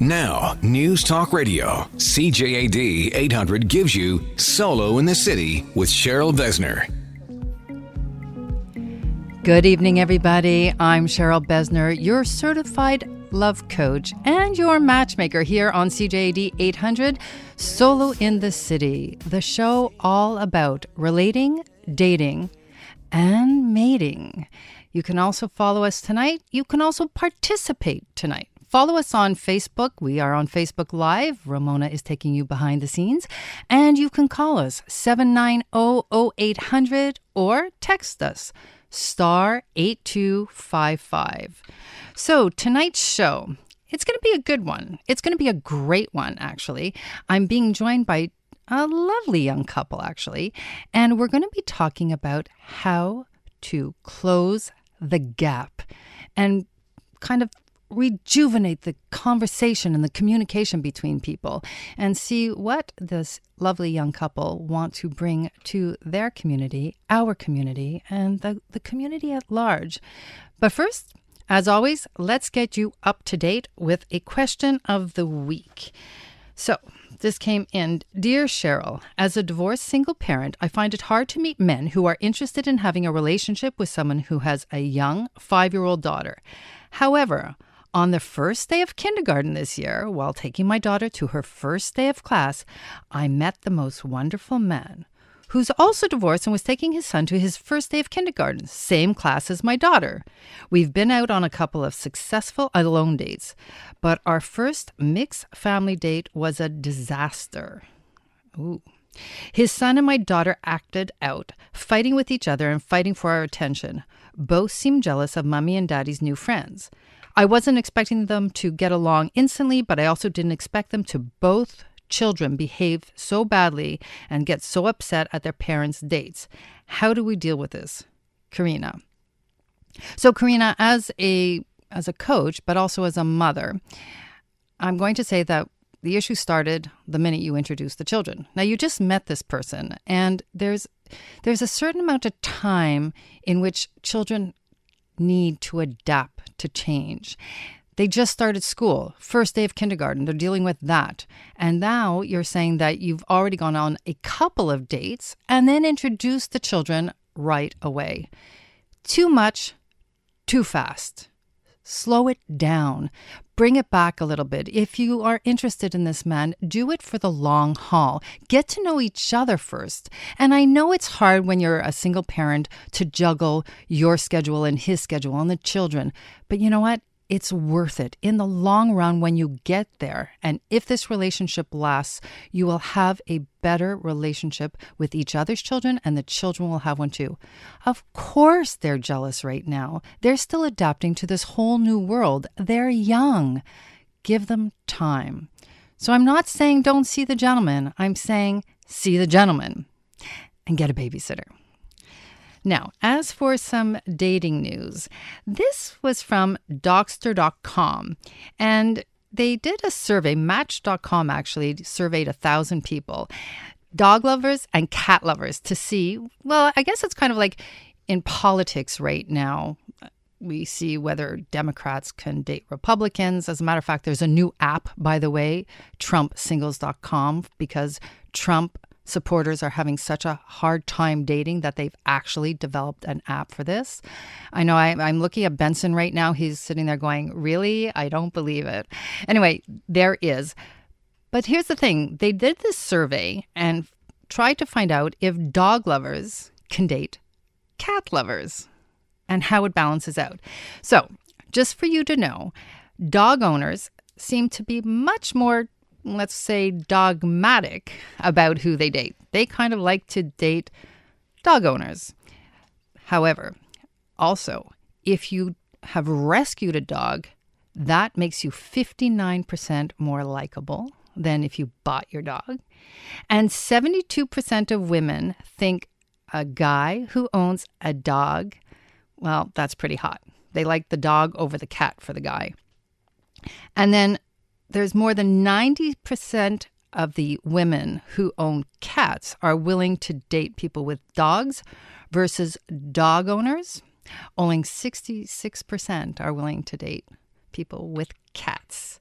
Now, News Talk Radio, CJAD 800 gives you Solo in the City with Cheryl Besner. Good evening, everybody. I'm Cheryl Besner, your certified love coach and your matchmaker here on CJAD 800 Solo in the City, the show all about relating, dating, and mating. You can also follow us tonight. You can also participate tonight. Follow us on Facebook. We are on Facebook Live. Ramona is taking you behind the scenes. And you can call us 790 0800 or text us star 8255. So tonight's show, it's going to be a good one. It's going to be a great one, actually. I'm being joined by a lovely young couple, actually. And we're going to be talking about how to close the gap and kind of rejuvenate the conversation and the communication between people and see what this lovely young couple want to bring to their community, our community, and the, the community at large. But first, as always, let's get you up to date with a question of the week. So, this came in Dear Cheryl, as a divorced single parent, I find it hard to meet men who are interested in having a relationship with someone who has a young five year old daughter. However, on the first day of kindergarten this year, while taking my daughter to her first day of class, I met the most wonderful man who's also divorced and was taking his son to his first day of kindergarten, same class as my daughter. We've been out on a couple of successful alone dates, but our first mixed family date was a disaster. Ooh. His son and my daughter acted out, fighting with each other and fighting for our attention. Both seemed jealous of mummy and daddy's new friends. I wasn't expecting them to get along instantly, but I also didn't expect them to both children behave so badly and get so upset at their parents' dates. How do we deal with this? Karina. So Karina, as a as a coach, but also as a mother, I'm going to say that the issue started the minute you introduced the children. Now you just met this person and there's there's a certain amount of time in which children need to adapt to change. They just started school, first day of kindergarten. They're dealing with that. And now you're saying that you've already gone on a couple of dates and then introduced the children right away. Too much, too fast. Slow it down. Bring it back a little bit. If you are interested in this man, do it for the long haul. Get to know each other first. And I know it's hard when you're a single parent to juggle your schedule and his schedule and the children. But you know what? It's worth it in the long run when you get there. And if this relationship lasts, you will have a better relationship with each other's children, and the children will have one too. Of course, they're jealous right now. They're still adapting to this whole new world. They're young. Give them time. So I'm not saying don't see the gentleman, I'm saying see the gentleman and get a babysitter. Now, as for some dating news, this was from Dogster.com. And they did a survey, Match.com actually surveyed a thousand people, dog lovers and cat lovers, to see. Well, I guess it's kind of like in politics right now. We see whether Democrats can date Republicans. As a matter of fact, there's a new app, by the way, TrumpSingles.com, because Trump supporters are having such a hard time dating that they've actually developed an app for this. I know I, am looking at Benson right now. He's sitting there going, Really? I don't believe it. Anyway, there is. But here's the thing they did this survey and tried to find out if dog lovers can date cat lovers and how it balances out. So, just for you to know, dog owners seem to be much more let's say, dogmatic about who they date. They kind of like to date dog owners. However, also, if you have rescued a dog, that makes you 59% more likable than if you bought your dog. And 72% of women think a guy who owns a dog, well, that's pretty hot. They like the dog over the cat for the guy. And then there's more than 90% of the women who own cats are willing to date people with dogs versus dog owners. Only 66% are willing to date people with cats.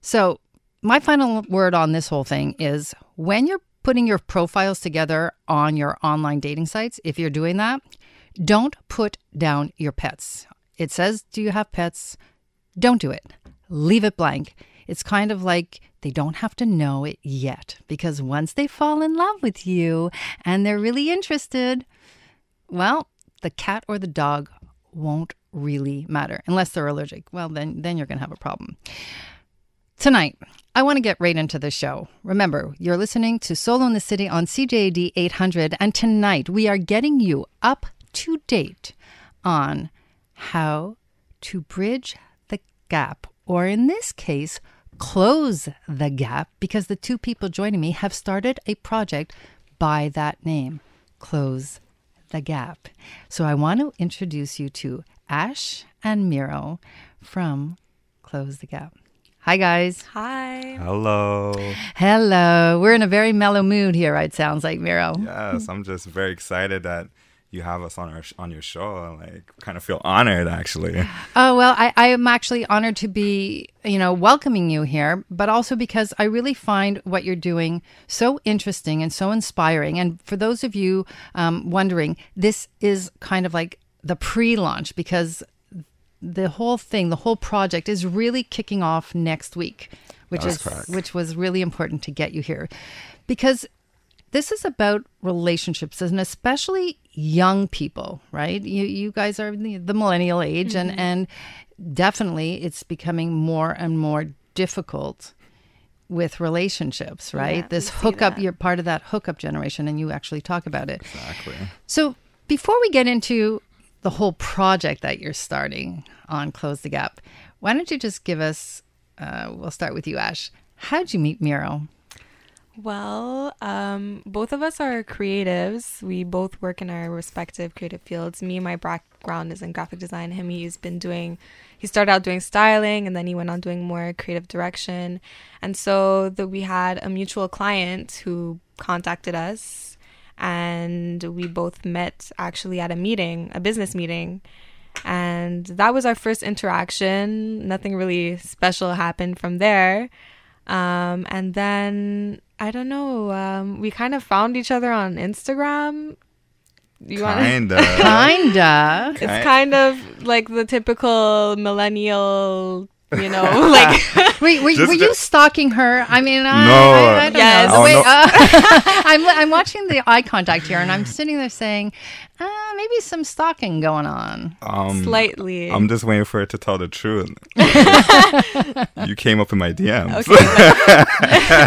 So, my final word on this whole thing is when you're putting your profiles together on your online dating sites, if you're doing that, don't put down your pets. It says, Do you have pets? Don't do it. Leave it blank. It's kind of like they don't have to know it yet because once they fall in love with you and they're really interested, well, the cat or the dog won't really matter unless they're allergic. Well, then then you're going to have a problem. Tonight, I want to get right into the show. Remember, you're listening to Solo in the City on CJAD 800 and tonight we are getting you up to date on how to bridge the gap or in this case, close the gap because the two people joining me have started a project by that name, Close the Gap. So I want to introduce you to Ash and Miro from Close the Gap. Hi, guys. Hi. Hello. Hello. We're in a very mellow mood here, it sounds like, Miro. Yes, I'm just very excited that you have us on our on your show. Like, kind of feel honored actually. Oh well, I, I am actually honored to be, you know, welcoming you here, but also because I really find what you're doing so interesting and so inspiring. And for those of you um, wondering, this is kind of like the pre-launch because the whole thing, the whole project, is really kicking off next week, which That's is correct. which was really important to get you here, because this is about relationships and especially young people right? You you guys are the, the millennial age and and definitely it's becoming more and more difficult with relationships right? Yeah, this hookup that. you're part of that hookup generation and you actually talk about it. Exactly. so before we get into the whole project that you're starting on close the gap why don't you just give us uh, we'll start with you ash. How'd you meet miro Well, um, both of us are creatives. We both work in our respective creative fields. Me, my background is in graphic design. Him, he's been doing, he started out doing styling and then he went on doing more creative direction. And so we had a mutual client who contacted us and we both met actually at a meeting, a business meeting. And that was our first interaction. Nothing really special happened from there. Um, and then I don't know. Um, we kind of found each other on Instagram. You Kinda. kinda It's Ki- kind of like the typical millennial, you know, like Wait, were, were the- you stalking her? I mean, I, No. I, I don't Yes. know. Oh, Wait, no. uh, I'm, I'm watching the eye contact here, and I'm sitting there saying, uh, maybe some stalking going on. Um, slightly. I'm just waiting for it to tell the truth. you came up in my DMs.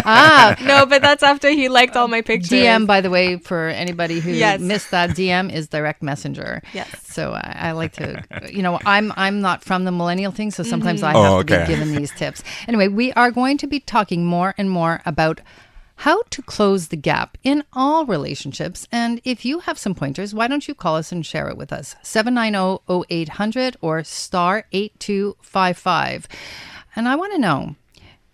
Ah, no, but that's after he liked all my pictures. DM, by the way, for anybody who Yes. missed that, DM is direct messenger. Yes. So I, I like to, you know, I'm I'm not from the millennial thing, so sometimes I Oh, have to be given these tips. Anyway, we are going to be talking more and more about how to close the gap in all relationships. And if you have some pointers, why don't you call us and share it with us? 790-0800 or star 8255. And I want to know,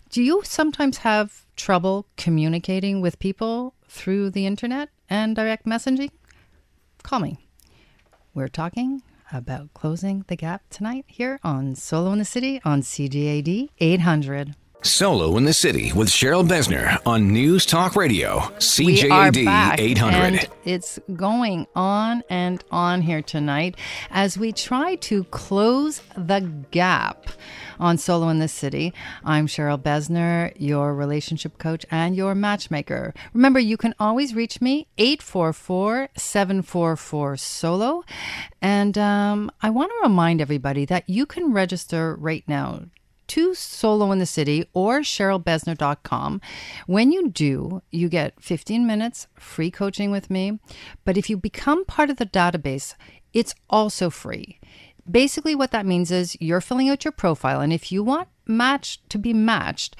do you sometimes have trouble communicating with people through the internet and direct messaging? Call me. We're talking about closing the gap tonight here on Solo in the City on CJAD 800. Solo in the City with Cheryl Besner on News Talk Radio, CJAD 800. and it's going on and on here tonight as we try to close the gap on Solo in the City. I'm Cheryl Besner, your relationship coach and your matchmaker. Remember, you can always reach me 844 744 Solo. And um, I want to remind everybody that you can register right now to Solo in the City or CherylBesner.com. When you do, you get 15 minutes free coaching with me. But if you become part of the database, it's also free. Basically, what that means is you're filling out your profile, and if you want match to be matched,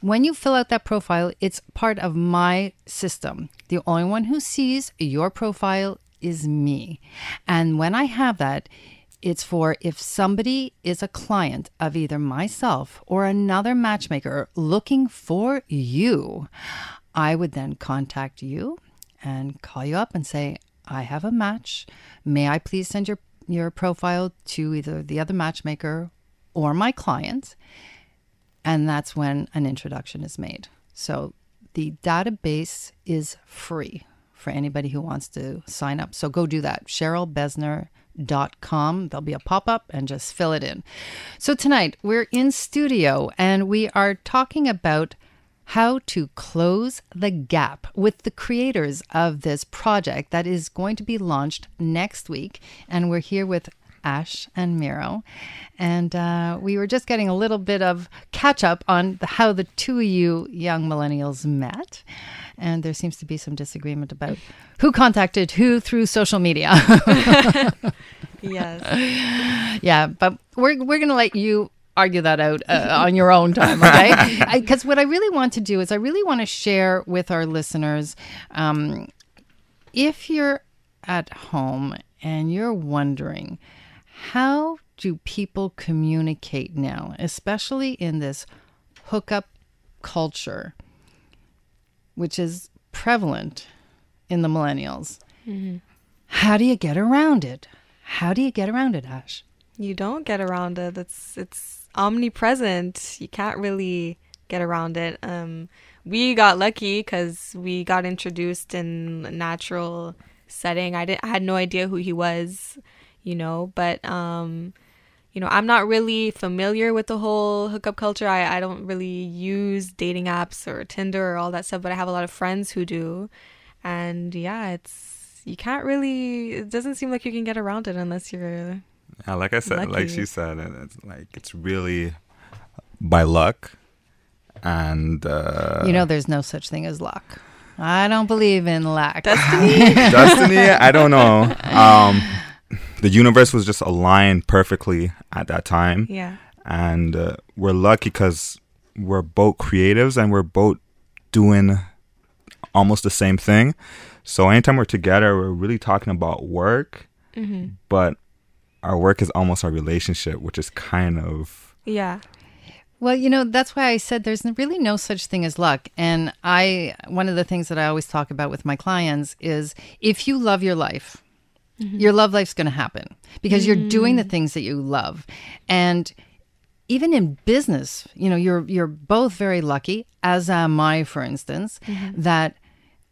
when you fill out that profile, it's part of my system. The only one who sees your profile is me. And when I have that, it's for if somebody is a client of either myself or another matchmaker looking for you, I would then contact you and call you up and say, I have a match. May I please send your, your profile to either the other matchmaker or my client? And that's when an introduction is made. So the database is free for anybody who wants to sign up. So go do that. CherylBesner.com. There'll be a pop up and just fill it in. So tonight we're in studio and we are talking about how to close the gap with the creators of this project that is going to be launched next week. And we're here with Ash and Miro. And uh, we were just getting a little bit of catch up on the, how the two of you young millennials met. And there seems to be some disagreement about who contacted who through social media. yes. yeah, but we're, we're going to let you argue that out uh, on your own time, okay? Because what I really want to do is I really want to share with our listeners um, if you're at home and you're wondering, how do people communicate now, especially in this hookup culture, which is prevalent in the millennials? Mm-hmm. How do you get around it? How do you get around it, Ash? You don't get around it. It's it's omnipresent. You can't really get around it. Um, we got lucky because we got introduced in a natural setting. I didn't. I had no idea who he was you know, but um you know, I'm not really familiar with the whole hookup culture. I, I don't really use dating apps or Tinder or all that stuff, but I have a lot of friends who do. And yeah, it's you can't really it doesn't seem like you can get around it unless you're Yeah, like I said, lucky. like she said, it's like it's really by luck and uh You know, there's no such thing as luck. I don't believe in luck. Destiny. Destiny, I don't know. Um the universe was just aligned perfectly at that time. yeah. And uh, we're lucky because we're both creatives and we're both doing almost the same thing. So anytime we're together, we're really talking about work, Mm-hmm. but our work is almost our relationship, which is kind of Yeah. Well, you know, that's why I said there's really no such thing as luck. And I, one of the things that I always talk about with my clients is if you love your life, Mm-hmm. your love life's going to happen because you're mm. doing the things that you love. And even in business, you know, you're you're both very lucky, as am I, for instance, mm-hmm. that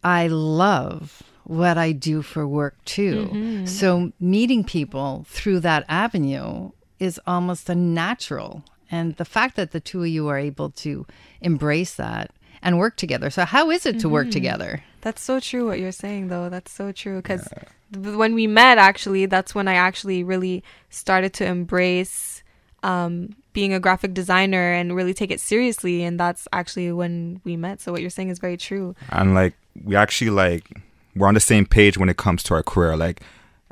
I love what I do for work too. Mm-hmm. So meeting people through that avenue is almost a natural. And the fact that the two of you are able to embrace that and work together. So how is it to work together? That's so true what you're saying though. That's so true because when we met actually that's when I actually really started to embrace um, being a graphic designer and really take it seriously and that's actually when we met. So what you're saying is very true. and like we actually like we're on the same page when it comes to our career like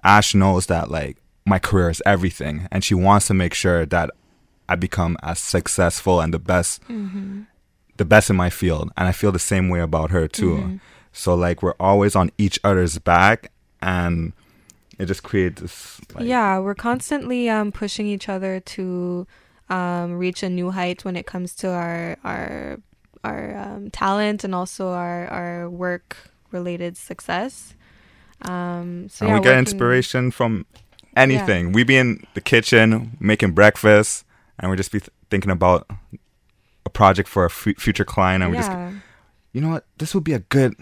ash knows that like my career is everything and she wants to make sure that i become as successful and the best the best in my field and i feel the same way about her too so like we're always on each other's back and it just creates this like yeah, we're constantly um, pushing each other to um, reach a new height when it comes to our our our um, talent and also our our work related success. Um, so and yeah, we get working- inspiration from anything. We be in the kitchen making breakfast and we just be th- thinking about a project for a future client and we just Yeah, you know what this would be a good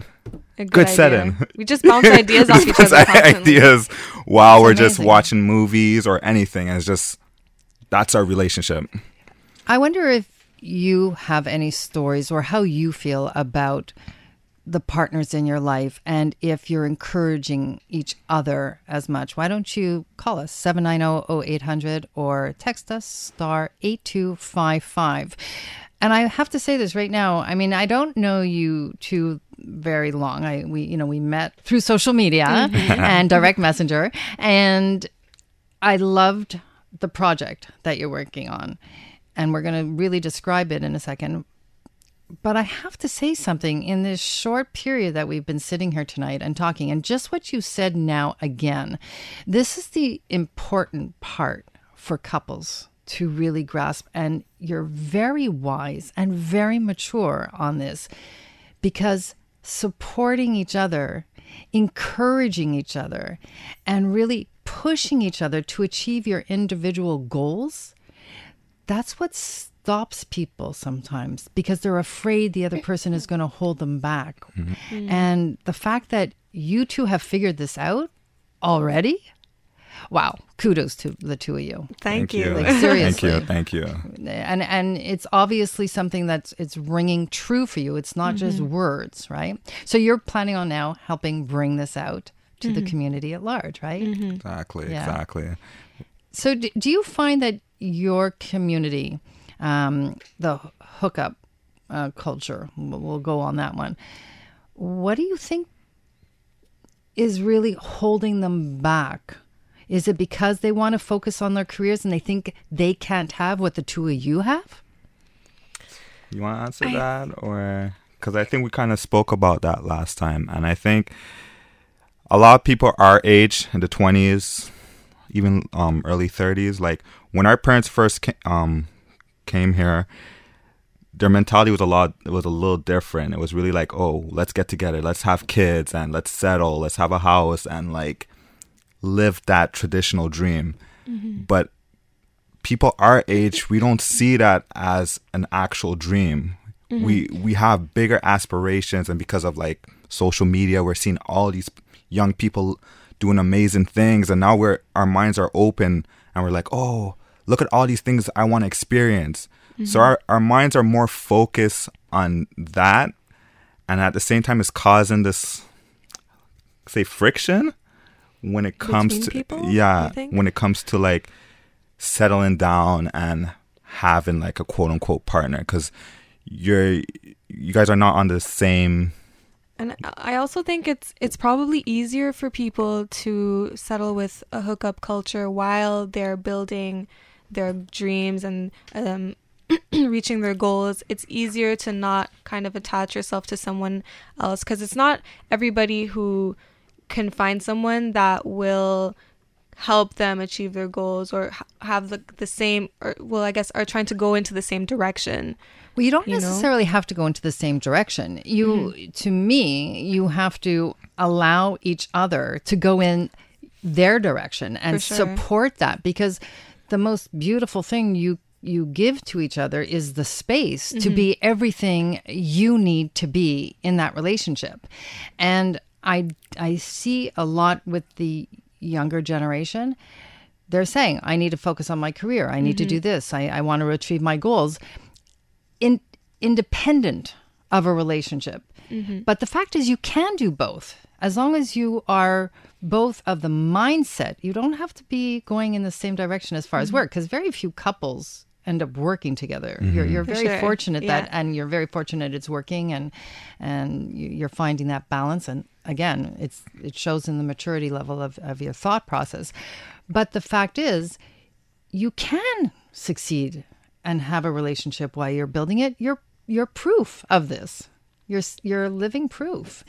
a good idea. setting. We just bounce ideas off each other constantly. ideas while It's we're just watching movies or anything and it's just that's our relationship I wonder if you have any stories or how you feel about the partners in your life and if you're encouraging each other as much. Why don't you call us 790-0800 or text us star 8255. And I have to say this right now. I mean, I don't know you two very long. I we you know, we met through social media mm-hmm. and direct messenger and I loved the project that you're working on, and we're going to really describe it in a second. But I have to say something in this short period that we've been sitting here tonight and talking, and just what you said now again. This is the important part for couples to really grasp, and you're very wise and very mature on this because supporting each other, encouraging each other, and really pushing each other to achieve your individual goals, that's what stops people sometimes because they're afraid the other person is going to hold them back. Mm-hmm. And the fact that you two have figured this out already, wow, kudos to the two of you. Thank, you. Like, Thank you. Thank you. And and it's obviously something that's it's ringing true for you. It's not just words, right? So you're planning on now helping bring this out to the community at large, right? Exactly. Yeah. Exactly. So, do, do you find that your community, um, the hookup uh, culture, we'll we'll go on that one. What do you think is really holding them back? Is it because they want to focus on their careers and they think they can't have what the two of you have? You want to answer that, or because I think we kind of spoke about that last time, and I think a lot of people our age in the twenties, even um, early thirties, like when our parents first came, um, came here, their mentality was a lot. It was a little different. It was really like, oh, let's get together, let's have kids, and let's settle, let's have a house, and like live that traditional dream. Mm-hmm. But people our age we don't see that as an actual dream. Mm-hmm. We we have bigger aspirations and because of like social media we're seeing all these young people doing amazing things and now we're our minds are open and we're like oh look at all these things i want to experience. So mm-hmm. our, our minds are more focused on that and at the same time it's causing this say friction when it comes Between to people, yeah when it comes to like settling down and having like a quote unquote partner because you're you guys are not on the same And I also think it's it's probably easier for people to settle with a hookup culture while they're building their dreams and um, reaching their goals. It's easier to not kind of attach yourself to someone else because it's not everybody who can find someone that will help them achieve their goals or have the, the same or well i guess are trying to go into the same direction Well, you don't You know? Mm-hmm. necessarily have to go into the same direction. You, to me, you have to allow each other to go in their direction and sure. support that because the most beautiful thing you you give to each other is the space to Mm-hmm. be everything you need to be in that relationship. And I I see a lot with the younger generation. They're saying i need to focus on my career. I need to do mm-hmm. this. I, I want to achieve my goals. In, independent of a relationship. Mm-hmm. But the fact is, you can do both. As long as you are both of the mindset. You don't have to be going in the same direction as far as mm-hmm. work because very few couples end up working together. You're, mm-hmm. you're very sure. fortunate that, Yeah. and you're very fortunate it's working, and and you- you're finding that balance. And again, it's it shows in the maturity level of, of your thought process. But the fact is, you can succeed and have a relationship while you're building it. You're you're proof of this. You're you're living proof,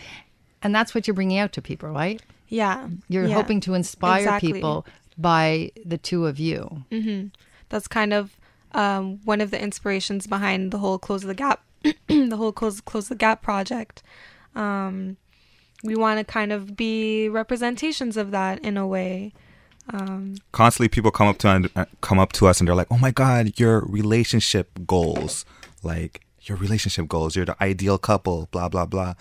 and that's what you're bringing out to people, right? yeah You're yeah. hoping to inspire Exactly. people by the two of you. Mm-hmm. that's kind of um, one of the inspirations behind the whole close the gap the whole close close the gap project um, we want to kind of be representations of that in a way um, constantly people come up to uh, come up to us and they're like, "Oh my god, your relationship goals, like your relationship goals, you're the ideal couple, blah blah blah,"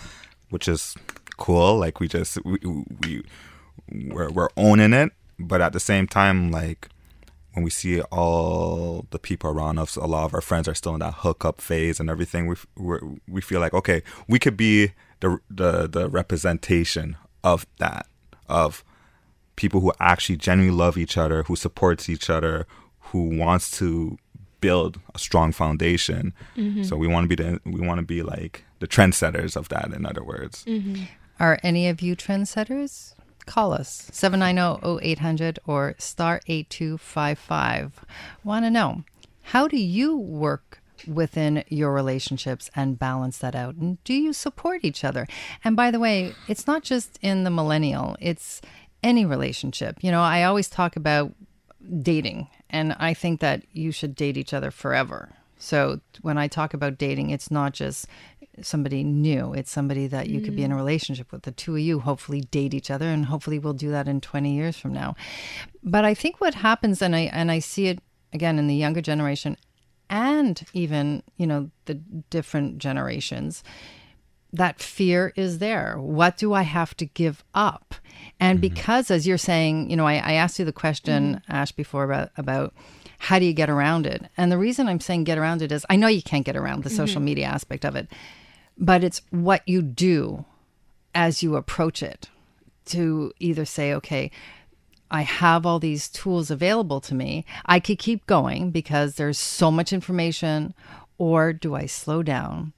which is cool. Like we just we we we're, we're owning it, but at the same time, like when we see all the people around us, a lot of our friends are still in that hookup phase and everything. We we're, we feel like okay, we could be the the the representation of that of people who actually genuinely love each other, who supports each other, who wants to build a strong foundation. Mm-hmm. So we want to be the we want to be like the trendsetters of that. In other words, mm-hmm. Are any of you trendsetters? Call us 790-0800 or star 8255. Want to know how do you work within your relationships and balance that out and do you support each other? And by the way, it's not just in the millennial, it's any relationship. You know, I always talk about dating and I think that you should date each other forever. So when I talk about dating, it's not just somebody new. It's somebody that you could be in a mm. relationship with. The two of you hopefully date each other and hopefully we'll do that in 20 years from now. But I think what happens and I and I see it again in the younger generation and even, you know, the different generations, that fear is there. What do I have to give up? And mm-hmm. because, as you're saying, you know, I, I asked you the question, mm-hmm. Ash, before about, about how do you get around it? And the reason I'm saying get around it is I know you can't get around the mm-hmm. social media aspect of it, but it's what you do as you approach it to either say, okay, I have all these tools available to me. I could keep going because there's so much information, or do I slow down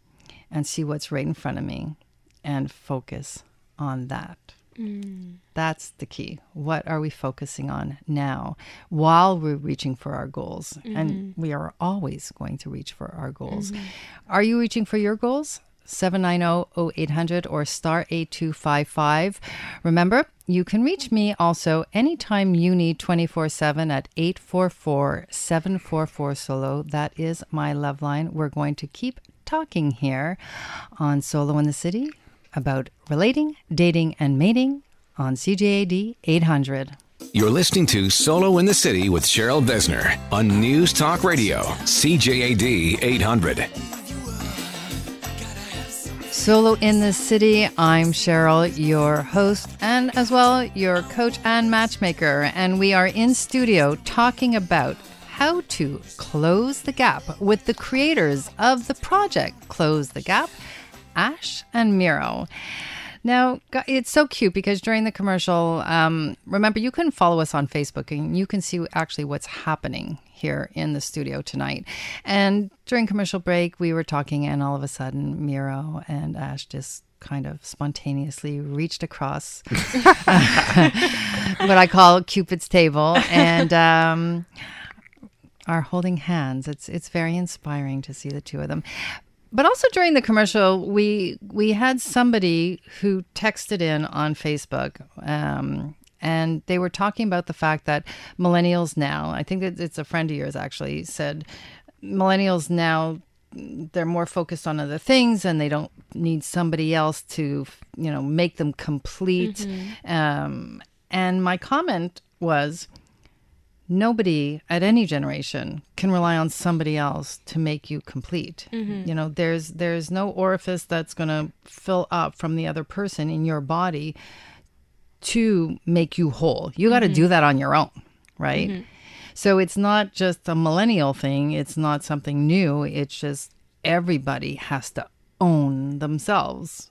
and see what's right in front of me and focus on that? Mm. That's the key. What are we focusing on now while we're reaching for our goals? And mm-hmm. we are always going to reach for our goals. Mm-hmm. Are you reaching for your goals? 790-0800 or star 8255. Remember, you can reach me also anytime you need 24/7 at 844-744-SOLO. That is my love line. We're going to keep talking here on Solo in the City about relating, dating and mating on CJAD 800. You're listening to Solo in the City with Cheryl Besner on News Talk Radio, CJAD 800. Solo in the City. I'm Cheryl, your host, and as well your coach and matchmaker. And we are in studio talking about how to close the gap with the creators of the project Close the Gap, Ash and Miro. Now, it's so cute because during the commercial, um, remember, you can follow us on Facebook and you can see actually what's happening here in the studio tonight. And during commercial break, we were talking, and all of a sudden, Miro and Ash just kind of spontaneously reached across what I call Cupid's table and um, are holding hands. It's it's very inspiring to see the two of them. But also during the commercial, we we had somebody who texted in on Facebook, um, and they were talking about the fact that millennials now. I think that it's a friend of yours actually said millennials now they're more focused on other things and they don't need somebody else to you know make them complete. Um, and my comment was nobody at any generation can rely on somebody else to make you complete. You know there's there's no orifice that's going to fill up from the other person in your body to make you whole you got to do that on your own right so it's not just a millennial thing it's not something new it's just everybody has to own themselves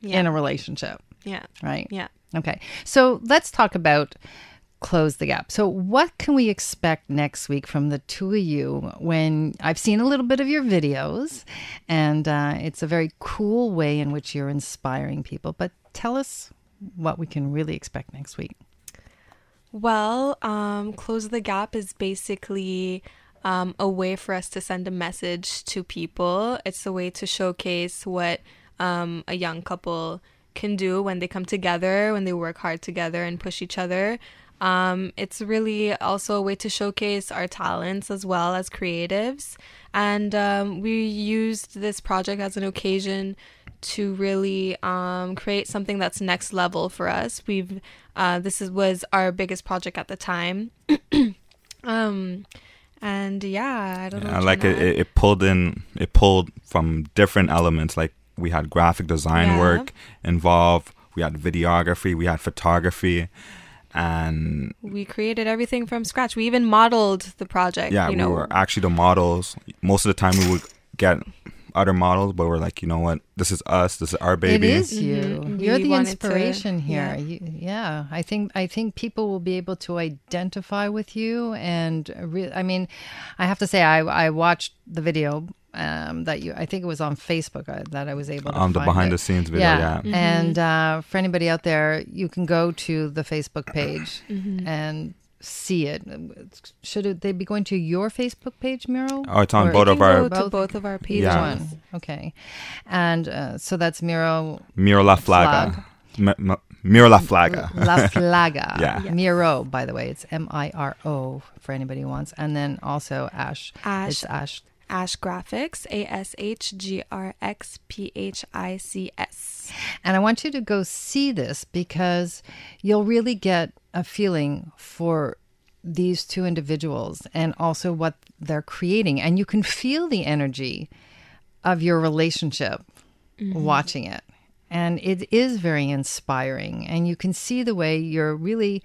Yeah. in a relationship Yeah. right Yeah. Okay. So let's talk about close the gap. So what can we expect next week from the two of you when I've seen a little bit of your videos and uh, it's a very cool way in which you're inspiring people. But tell us what we can really expect next week. Well, um, Close the Gap is basically um, a way for us to send a message to people. It's a way to showcase what um, a young couple can do when they come together, when they work hard together and push each other. Um, it's really also a way to showcase our talents as well as creatives. And um, we used this project as an occasion to really um, create something that's next level for us. We've uh, this is, was our biggest project at the time. um, and yeah, I don't know. I like it, it. It pulled in. It pulled from different elements. Like we had graphic design Yeah. work involved. We had videography. We had photography, and. We created everything from scratch. We even modeled the project. yeah, you know, we were actually the models. Most of the time, we would get other models, but we're like, you know what? This is us. This is our baby. It is you. Mhm. You're We the wanted to- inspiration here. yeah. You, yeah, I think I think people will be able to identify with you, and re- I mean, I have to say, I I watched the video um, that you. I think it was on Facebook uh, that I was able to on the find behind it. the scenes video. Yeah, Yeah, and uh, for anybody out there, you can go to the Facebook page Mm-hmm. and see it. Should it, they be going to your Facebook page, Miro? Oh, it's on Or- both You of our go to Both? both of our pages. Yeah. one. Okay, and uh, so that's Miro Miro La Flaga. M- M- Miro La Flaga. La Flaga. Yeah. Yeah. Miro, by the way, it's M I R O for anybody who wants, and then also Ash. Ash It's Ash. Ash Graphics, A S H G R X P H I C S. And I want you to go see this because you'll really get a feeling for these two individuals and also what they're creating. And you can feel the energy of your relationship mm-hmm. watching it. And it is very inspiring. And you can see the way you're really,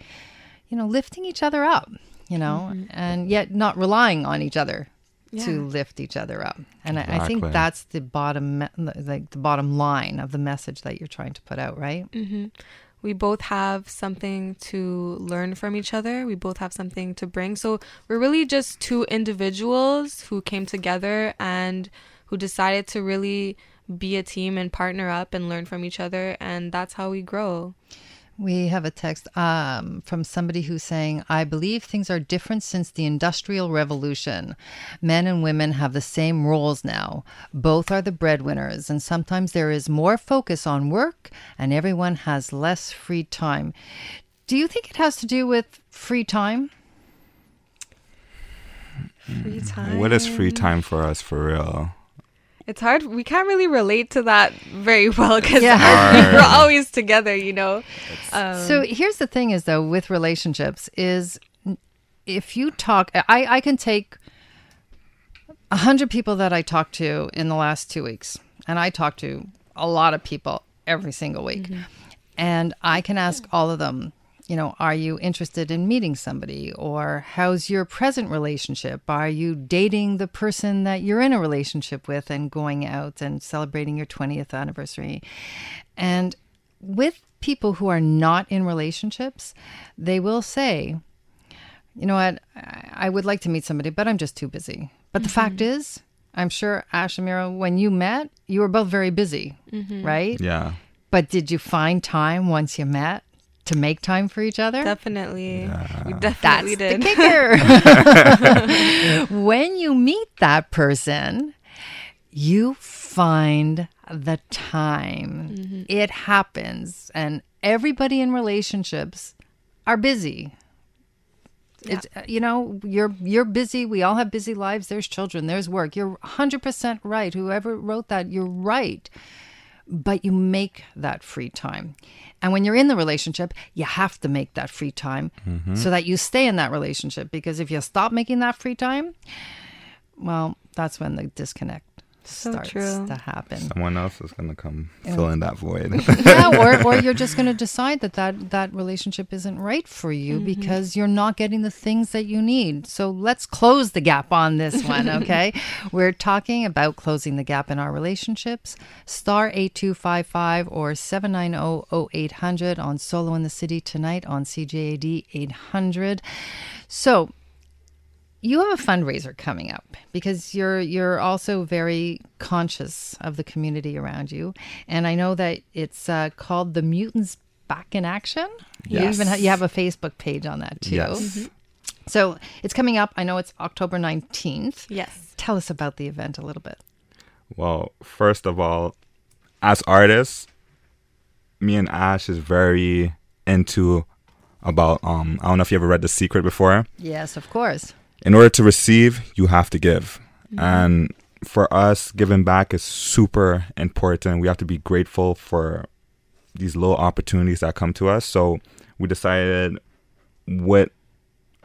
you know, lifting each other up, you know, mm-hmm. and yet not relying on each other to lift each other up. And I, I think that's the bottom, like the bottom line of the message that you're trying to put out, right? Mm-hmm. We both have something to learn from each other. We both have something to bring. So we're really just two individuals who came together and who decided to really be a team and partner up and learn from each other. And that's how we grow. We have a text um, from somebody who's saying, I believe things are different since the Industrial Revolution. Men and women have the same roles now. Both are the breadwinners, and sometimes there is more focus on work and everyone has less free time. Do you think it has to do with free time? Free time. What is free time for us for real? It's hard. We can't really relate to that very well because Yeah. we're always together, you know. Um, so here's the thing is though with relationships is if you talk I, I can take a hundred people that I talked to in the last two weeks, and I talk to a lot of people every single week. And I can ask all of them, you know, are you interested in meeting somebody? Or how's your present relationship? Are you dating the person that you're in a relationship with and going out and celebrating your 20th anniversary? And with people who are not in relationships, they will say, you know what, I I would like to meet somebody, but I'm just too busy. But the fact mm-hmm. is, I'm sure ah, Ash and Mira, when you met, you were both very busy, mm-hmm. right? Yeah. But did you find time once you met to make time for each other? definitely, we That's definitely the kicker. when you meet that person, you find the time. It happens, and everybody in relationships are busy. It's uh, you know you're you're busy. We all have busy lives. There's children. There's work. You're 100 percent right. Whoever wrote that, you're right but you make that free time. And when you're in the relationship, you have to make that free time so that you stay in that relationship. Because if you stop making that free time, well, that's when the disconnect So starts true. to happen. Someone else is gonna come fill in that void. yeah, or, or you're just going to decide that, that that relationship isn't right for you mm-hmm. because you're not getting the things that you need. So let's close the gap on this one, okay? We're talking about closing the gap in our relationships. Star 8255 or 790-0800 on Solo in the City tonight on CJAD 800. So you have a fundraiser coming up because you're you're also very conscious of the community around you, and I know that it's uh, called the Mutants Back in Action. Yes. You even ha- you have a Facebook page on that too. yes. So it's coming up. I know it's October nineteenth. Yes. Tell us about the event a little bit. Well, first of all, as artists, me and Ash is very into about um I don't know if you ever read The Secret before. Yes, of course. In order to receive, you have to give. And for us, giving back is super important. We have to be grateful for these little opportunities that come to us. So we decided with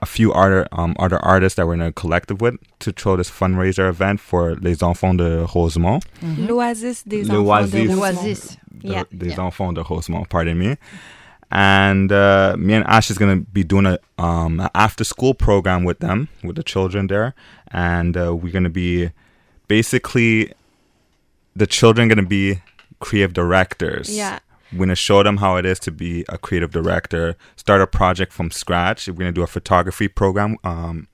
a few other um, other artists that we're in a collective with to throw this fundraiser event for Les Enfants de Rosemont. L'Oasis des Le enfants de Rosemont. Oasis. the, Yeah. des Yeah. enfants de Rosemont, pardon me. And uh, me and Ash is gonna be doing a um a after school program with them, with the children there, and uh, we're gonna be basically the children gonna be creative directors. Yeah. We're gonna show them how it is to be a creative director. Start a project from scratch. We're gonna do a photography program um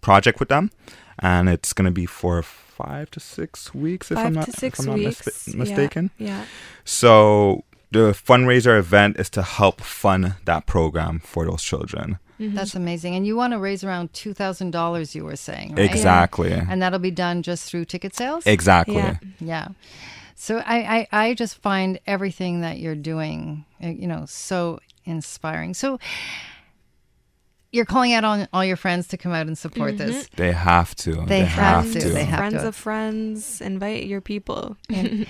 project with them, and it's gonna be for five to six weeks if I'm Five not, to six if I'm not mis- weeks. Yeah, mistaken. Yeah. So the fundraiser event is to help fund that program for those children. That's amazing. And you want to raise around two thousand dollars. You were saying, right? Exactly. And that'll be done just through ticket sales. Exactly. Yeah. Yeah. So I, I, I just find everything that you're doing, uh, you know, so inspiring. So you're calling out on all your friends to come out and support this. They have to. They have to. Friends, They have friends to. of friends. Invite your people. And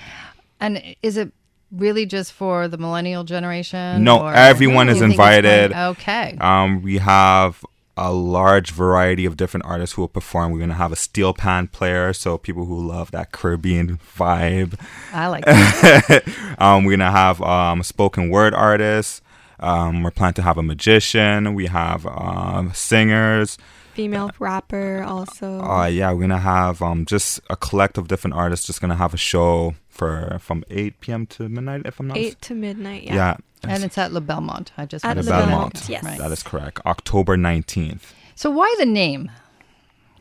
is it really just for the millennial generation? No, everyone is You think it's going- invited. Okay. Um, we have a large variety of different artists who will perform. We're gonna have a steel pan player, so people who love that Caribbean vibe. I like that. um, we're gonna have um, spoken word artists. Um, we're planning to have a magician. We have um, singers. Female rapper also. Uh, yeah, we're gonna have um, just a collective of different artists. Just gonna have a show for from 8 p.m. to midnight, if I'm not. Eight to midnight. Yeah. Yeah. and it's at Le Belmont. I just At wanted the to. Belmont. yes. Right. That is correct. October 19th. So why the name?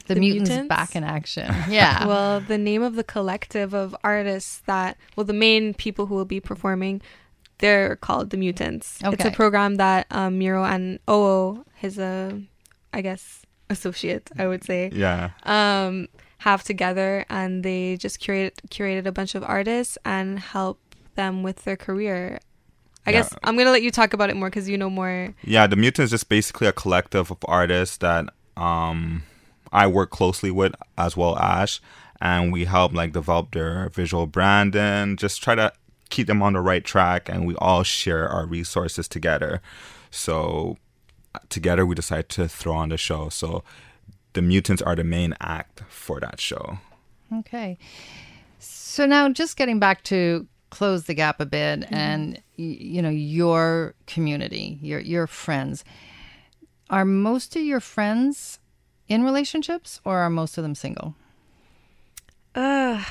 The, The mutants, Mutants? back in action. Yeah. Well, the name of the collective of artists that, well, the main people who will be performing, they're called the Mutants. Okay. It's a program that um, Miro and Oo, his, uh, I guess, associate, I would say, Yeah. um, have together, and they just curate curated a bunch of artists and help them with their career. I Yeah. guess I'm gonna let you talk about it more because you know more. Yeah, the mutant is just basically a collective of artists that um I work closely with as well Ash and we help like develop their visual brand and just try to keep them on the right track and we all share our resources together. So together we decide to throw on the show. So the Mutants are the main act for that show. Okay. So now just getting back to close the gap a bit Mm-hmm. and you know your community, your your friends. Are most of your friends in relationships or are most of them single? Ugh,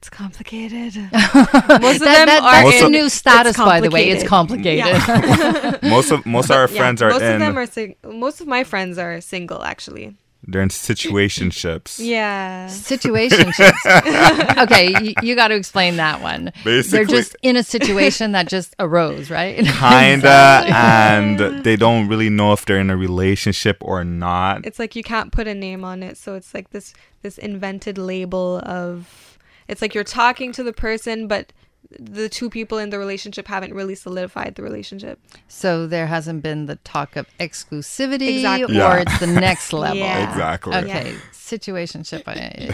it's complicated. Most of That, them that- are that's Also- the in- new status, by the way. It's complicated. Yeah. Most of most of our Yeah, friends are most in of them are sing- most of my friends are single actually. they're in situationships. Yeah. Situationships. okay, you, you got to explain that one. Basically, They're just in a situation that just arose, right? kinda and they don't really know if they're in a relationship or not It's like you can't put a name on it, so it's like this this invented label of it's like you're talking to the person but the two people in the relationship haven't really solidified the relationship. So there hasn't been the talk of exclusivity, Exactly. or it's the next level. Yeah. Exactly. Okay, situationship. I,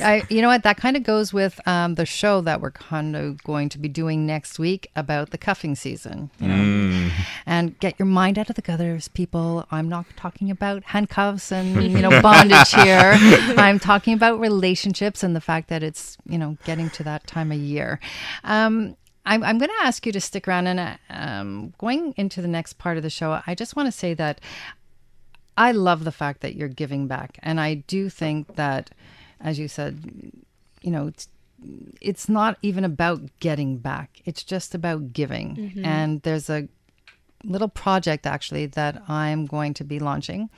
I, you know what? That kind of goes with um, the show that we're kind of going to be doing next week about the cuffing season. You know, Mm. and get your mind out of the gutters, people. I'm not talking about handcuffs and you know bondage here. I'm talking about relationships and the fact that it's you know getting to that time of year. Um, I'm, I'm going to ask you to stick around and uh, um, going into the next part of the show. I just want to say that I love the fact that you're giving back, and I do think that, as you said, you know. It's, it's not even about getting back. It's just about giving. And there's a little project actually that I'm going to be launching.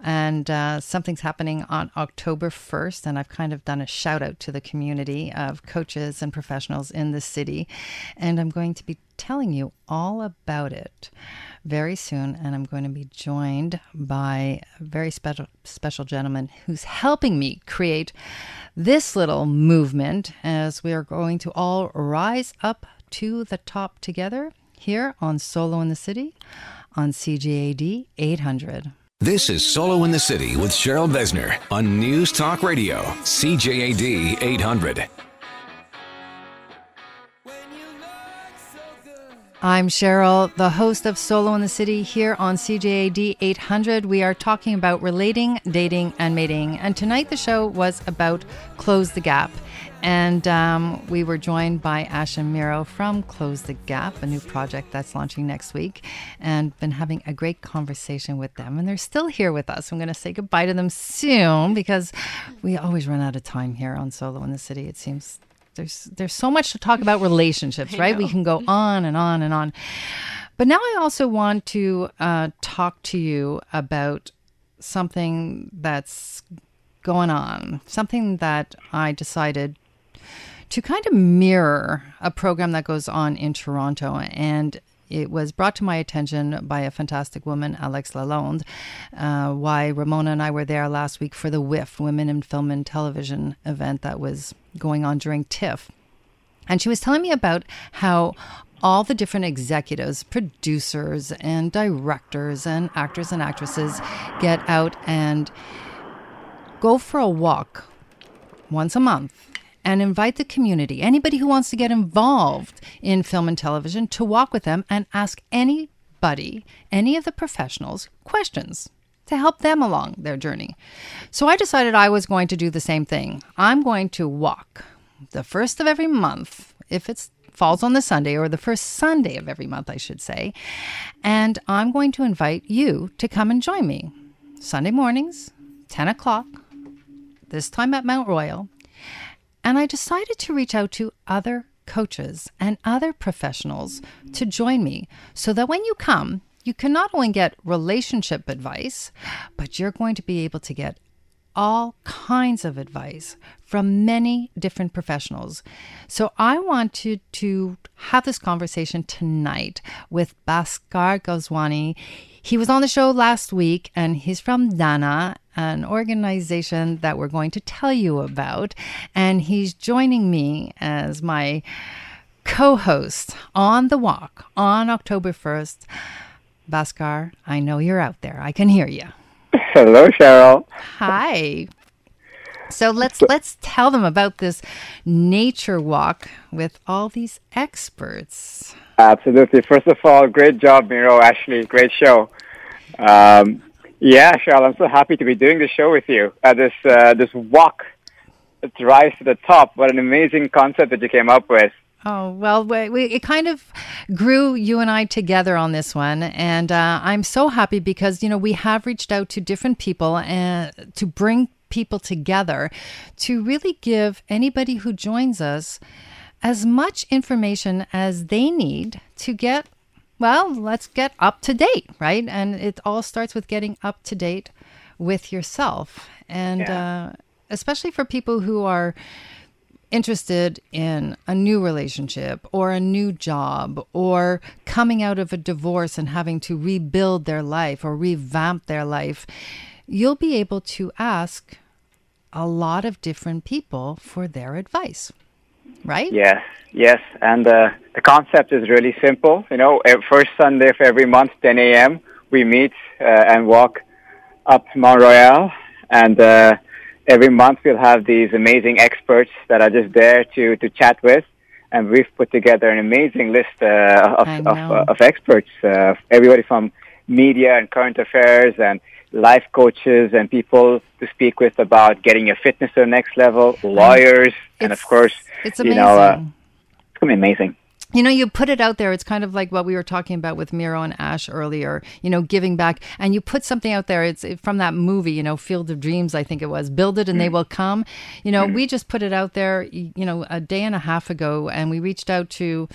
And uh, something's happening on October 1st. And I've kind of done a shout out to the community of coaches and professionals in the city. And I'm going to be telling you all about it very soon. And I'm going to be joined by a very special, special gentleman who's helping me create this little movement as we are going to all rise up to the top together here on Solo in the City on CJAD 800. This is Solo in the City with Cheryl Besner on News Talk Radio, CJAD 800. I'm Cheryl, the host of Solo in the City here on CJAD 800. We are talking about relating, dating, and mating. And tonight the show was about Close the Gap. And um, we were joined by Ash and Miro from Close the Gap, a new project that's launching next week, and been having a great conversation with them. And they're still here with us. I'm going to say goodbye to them soon because we always run out of time here on Solo in the City, it seems there's there's so much to talk about relationships, right? We can go on and on and on. But now I also want to uh, talk to you about something that's going on, something that I decided to kind of mirror a program that goes on in Toronto. And it was brought to my attention by a fantastic woman, Alex Lalonde, uh, why Ramona and I were there last week for the WIF, Women in Film and Television event that was going on during TIFF. And she was telling me about how all the different executives, producers, and directors, and actors and actresses get out and go for a walk once a month and invite the community, anybody who wants to get involved in film and television, to walk with them and ask anybody, any of the professionals, questions. to help them along their journey. So I decided I was going to do the same thing. I'm going to walk the first of every month, if it falls on the Sunday, or the first Sunday of every month, I should say. And I'm going to invite you to come and join me Sunday mornings, 10 o'clock, this time at Mount Royal. And I decided to reach out to other coaches and other professionals to join me so that when you come, you can not only get relationship advice, but you're going to be able to get all kinds of advice from many different professionals. So I wanted to have this conversation tonight with Bhaskar Goswami. He was on the show last week and he's from Dana, an organization that we're going to tell you about. And he's joining me as my co host on the walk on October 1st. Bhaskar, I know you're out there. I can hear you. Hello, Cheryl. Hi. So let's let's tell them about this nature walk with all these experts. Absolutely. First of all, great job, Miro. Ashley, great show. Um, yeah, Cheryl, I'm so happy to be doing this show with you. Uh, this uh, this walk, it's rise to the top. What an amazing concept that you came up with. Oh, well, we, we, it kind of grew you and I together on this one. And uh, I'm so happy because, you know, we have reached out to different people and uh, to bring people together to really give anybody who joins us as much information as they need to get, well, let's get up to date, right? And it all starts with getting up to date with yourself. And yeah. uh, especially for people who are interested in a new relationship or a new job or coming out of a divorce and having to rebuild their life or revamp their life, you'll be able to ask a lot of different people for their advice. Right? Yes, yes. And uh, the concept is really simple. You know, first Sunday of every month, 10 a.m., we meet uh, and walk up Mount Royal. And uh, every month we'll have these amazing experts that are just there to, to chat with. And we've put together an amazing list uh, of, of, uh, of, experts, uh, everybody from media and current affairs and life coaches and people to speak with about getting your fitness to the next level, lawyers, and of course, it's amazing. you know, uh, it's going to be amazing you know, you put it out there. It's kind of like what we were talking about with Miro and Ash earlier, you know, giving back. And you put something out there. It's from that movie, you know, Field of Dreams, I think it was. Build it and they mm. will come. You know, we just put it out there, you know, a day and a half ago, and we reached out to,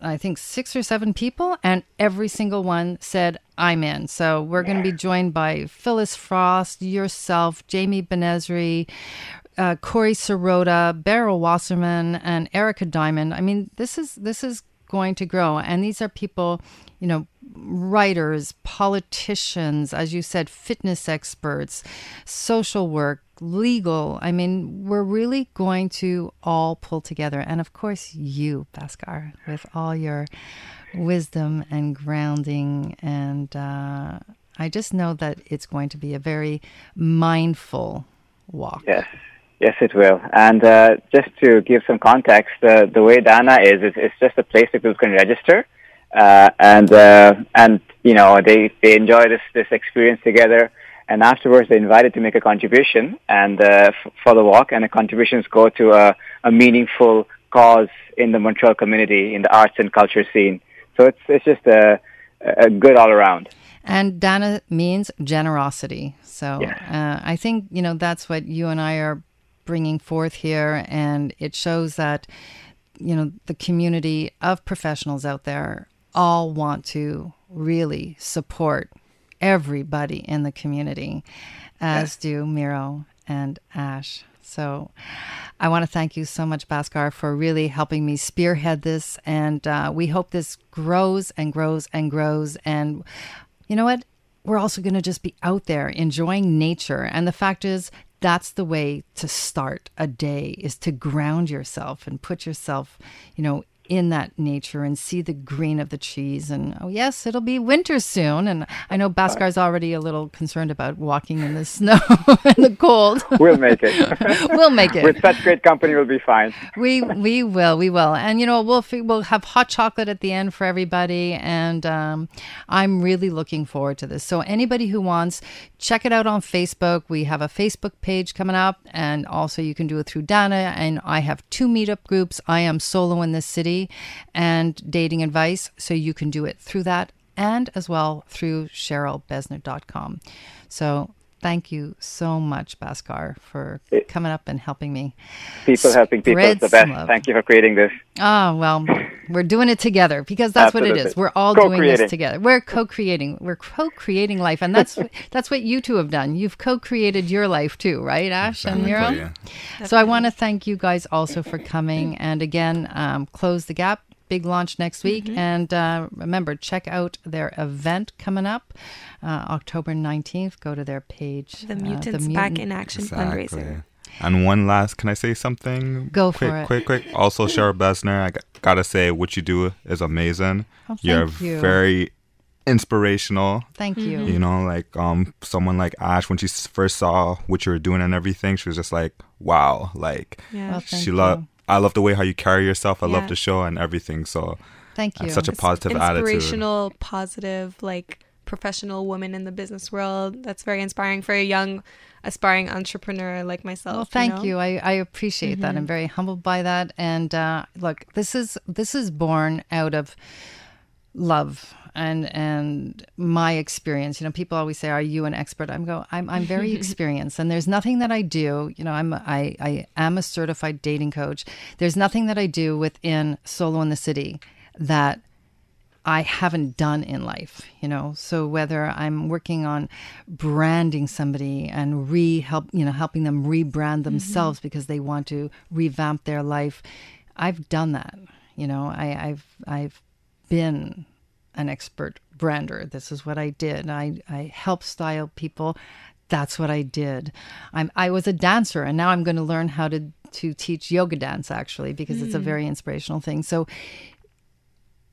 I think, six or seven people, and every single one said, I'm in. So we're going to be joined by Phyllis Frost, yourself, Jamie Benezri, uh, Corey Sirota, Beryl Wasserman, and Erica Diamond. I mean, this is this is going to grow, and these are people, you know, writers, politicians, as you said, fitness experts, social work, legal. I mean, we're really going to all pull together, and of course, you, Bhaskar, with all your wisdom and grounding and. Uh, I just know that it's going to be a very mindful walk. Yes, Yes, it will. And uh, just to give some context, uh, the way Dana is, it's, it's just a place that people can register, uh, and uh, and you know they they enjoy this this experience together. And afterwards, they're invited to make a contribution and uh, f- for the walk, and the contributions go to a, a meaningful cause in the Montreal community in the arts and culture scene. So it's it's just a a good all around. And Dana means generosity. So yes. uh, I think you know that's what you and I are bringing forth here, and it shows that you know the community of professionals out there all want to really support everybody in the community, as do Miro and Ash. So I want to thank you so much, Bhaskar, for really helping me spearhead this. And uh, we hope this grows and grows and grows. And you know what? We're also going to just be out there enjoying nature. And the fact is, that's the way to start a day is to ground yourself and put yourself, you know, in that nature and see the green of the trees. And oh, yes, it'll be winter soon. And I know Bhaskar's already a little concerned about walking in the snow and the cold. We'll make it. we'll make it. With such great company, we'll be fine. we we will we will and you know we'll we'll have hot chocolate at the end for everybody and um, i'm really looking forward to this so anybody who wants check it out on facebook we have a facebook page coming up and also you can do it through dana and i have two meetup groups i am solo in this city and dating advice so you can do it through that and as well through cherylbesner.com so thank you so much Bhaskar, for coming up and helping me People helping people is the best. love. Thank you for creating this. Oh, well, we're doing it together because that's what it is. We're all doing this together. We're co-creating. We're co-creating life. And that's that's what you two have done. You've co-created your life too, right, Ash and Exactly, Miro? yeah. So I want to thank you guys also for coming and again, um, close the gap. Big launch next week. And uh, remember, check out their event coming up uh, October 19th. Go to their page. The uh, Mutants Back in Action fundraiser. And one last, can I say something? Go for quick, it. Quick, quick. Also, Cheryl Besner, I g- gotta say, what you do is amazing. Oh, You're you. very inspirational. Thank you. You know, like um, someone like Ash, when she first saw what you were doing and everything, she was just like, "Wow!" Like Yeah. Well, she love. You. I love the way how you carry yourself. I love the show and everything. So Thank you. Such a It's positive attitude. inspirational, positive, like professional woman in the business world. That's very inspiring for a young, aspiring entrepreneur like myself. Well, thank know? you. I, I appreciate that. I'm very humbled by that. And uh, look, this is this is born out of love and and my experience. You know, people always say, "Are you an expert?" I'm go. I'm I'm very experienced, and there's nothing that I do. You know, I'm I I am a certified dating coach. There's nothing that I do within Solo in the City that I haven't done in life, you know. So whether I'm working on branding somebody and re help, you know, helping them rebrand mm-hmm. themselves because they want to revamp their life, I've done that. You know, I, I've I've been an expert brander. This is what I did. I I help style people. That's what I did. I'm I was a dancer and now I'm going to learn how to to teach yoga dance actually because it's a hmm. very inspirational thing. So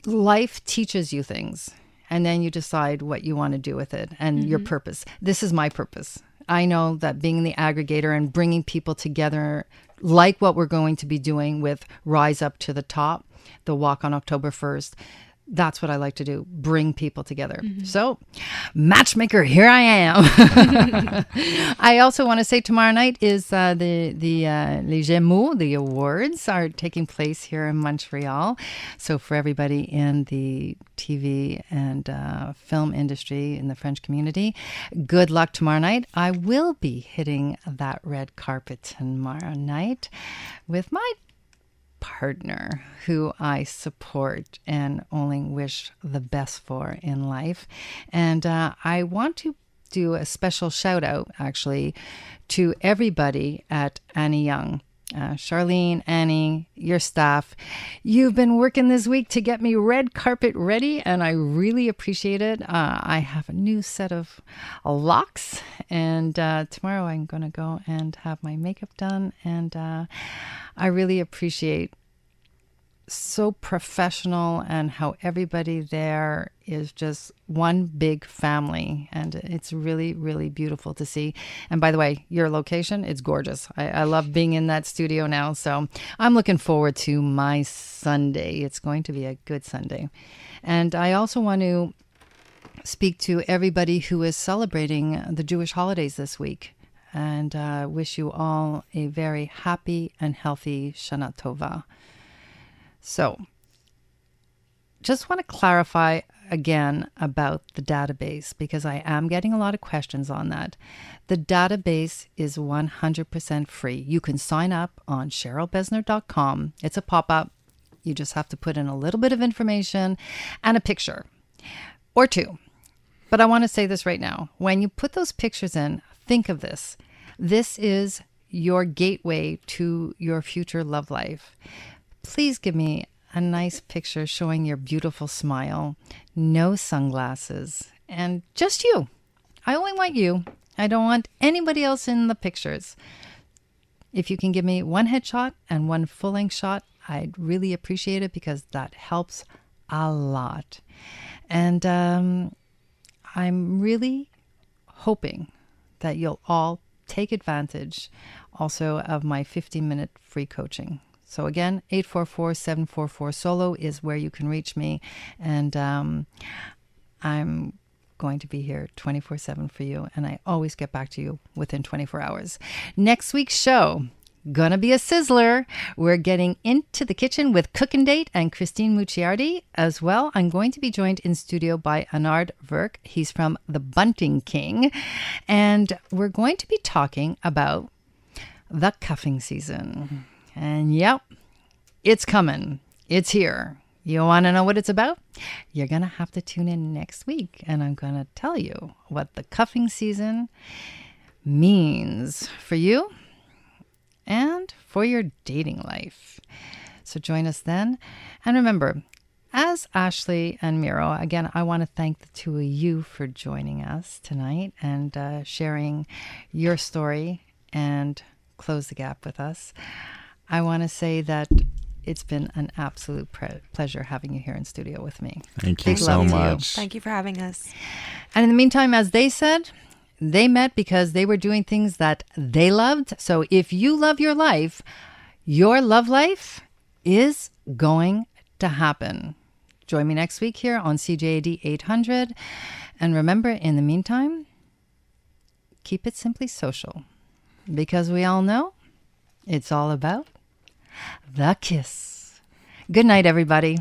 life teaches you things and then you decide what you want to do with it and your mm-hmm. purpose. This is my purpose. I know that being the aggregator and bringing people together, like what we're going to be doing with Rise Up to the Top, the walk on October 1st, that's what I like to do bring people together. So, matchmaker, here I am. I also want to say tomorrow night is uh, the the uh, Les Gémeaux, the awards are taking place here in Montreal. So for everybody in the TV and uh, film industry in the French community, good luck tomorrow night. I will be hitting that red carpet tomorrow night with my partner who I support and only wish the best for in life. And uh, I want to do a special shout out actually to everybody at Annie Young. Uh, Charlene, Annie, your staff, you've been working this week to get me red carpet ready, and I really appreciate it. Uh, I have a new set of locks, and uh, tomorrow I'm going to go and have my makeup done, and uh, I really appreciate so professional and how everybody there is just one big family. And it's really really beautiful to see. And by the way your location it's gorgeous. I, I love being in that studio now. So i'm looking forward to my sunday. It's going to be a good sunday. And i also want to speak to everybody who is celebrating the jewish holidays this week. And uh, wish you all a very happy and healthy shana tova so, just want to clarify again about the database because I am getting a lot of questions on that. The database is 100% free. You can sign up on cherylbesner.com. It's a pop up. You just have to put in a little bit of information and a picture or two. But I want to say this right now. When you put those pictures in, think of this. This is your gateway to your future love life please give me a nice picture showing your beautiful smile, no sunglasses, and just you. I only want you. I don't want anybody else in the pictures. If you can give me one headshot and one full length shot, I'd really appreciate it because that helps a lot. And um, I'm really hoping that you'll all take advantage also of my 15 minute free coaching. So again, 844-744 solo is where you can reach me. And um, I'm going to be here 24 7 for you. And I always get back to you within 24 hours. Next week's show, gonna be a sizzler. We're getting into the kitchen with Cooking Date and Christine Mucciardi as well. I'm going to be joined in studio by Anard Verk. He's from the Bunting King. And we're going to be talking about the cuffing season. And yep, it's coming. It's here. You want to know what it's about? You're going to have to tune in next week, and I'm going to tell you what the cuffing season means for you and for your dating life. So join us then. And remember, as Ashley and Miro, again, I want to thank the two of you for joining us tonight and uh, sharing your story and close the gap with us. I want to say that it's been an absolute pre- pleasure having you here in studio with me. Thank you Big so love to you. much. Thank you for having us. And in the meantime, as they said, they met because they were doing things that they loved. So if you love your life, your love life is going to happen. Join me next week here on CJAD 800. And remember, in the meantime, keep it simply social because we all know it's all about the kiss. Good night, everybody.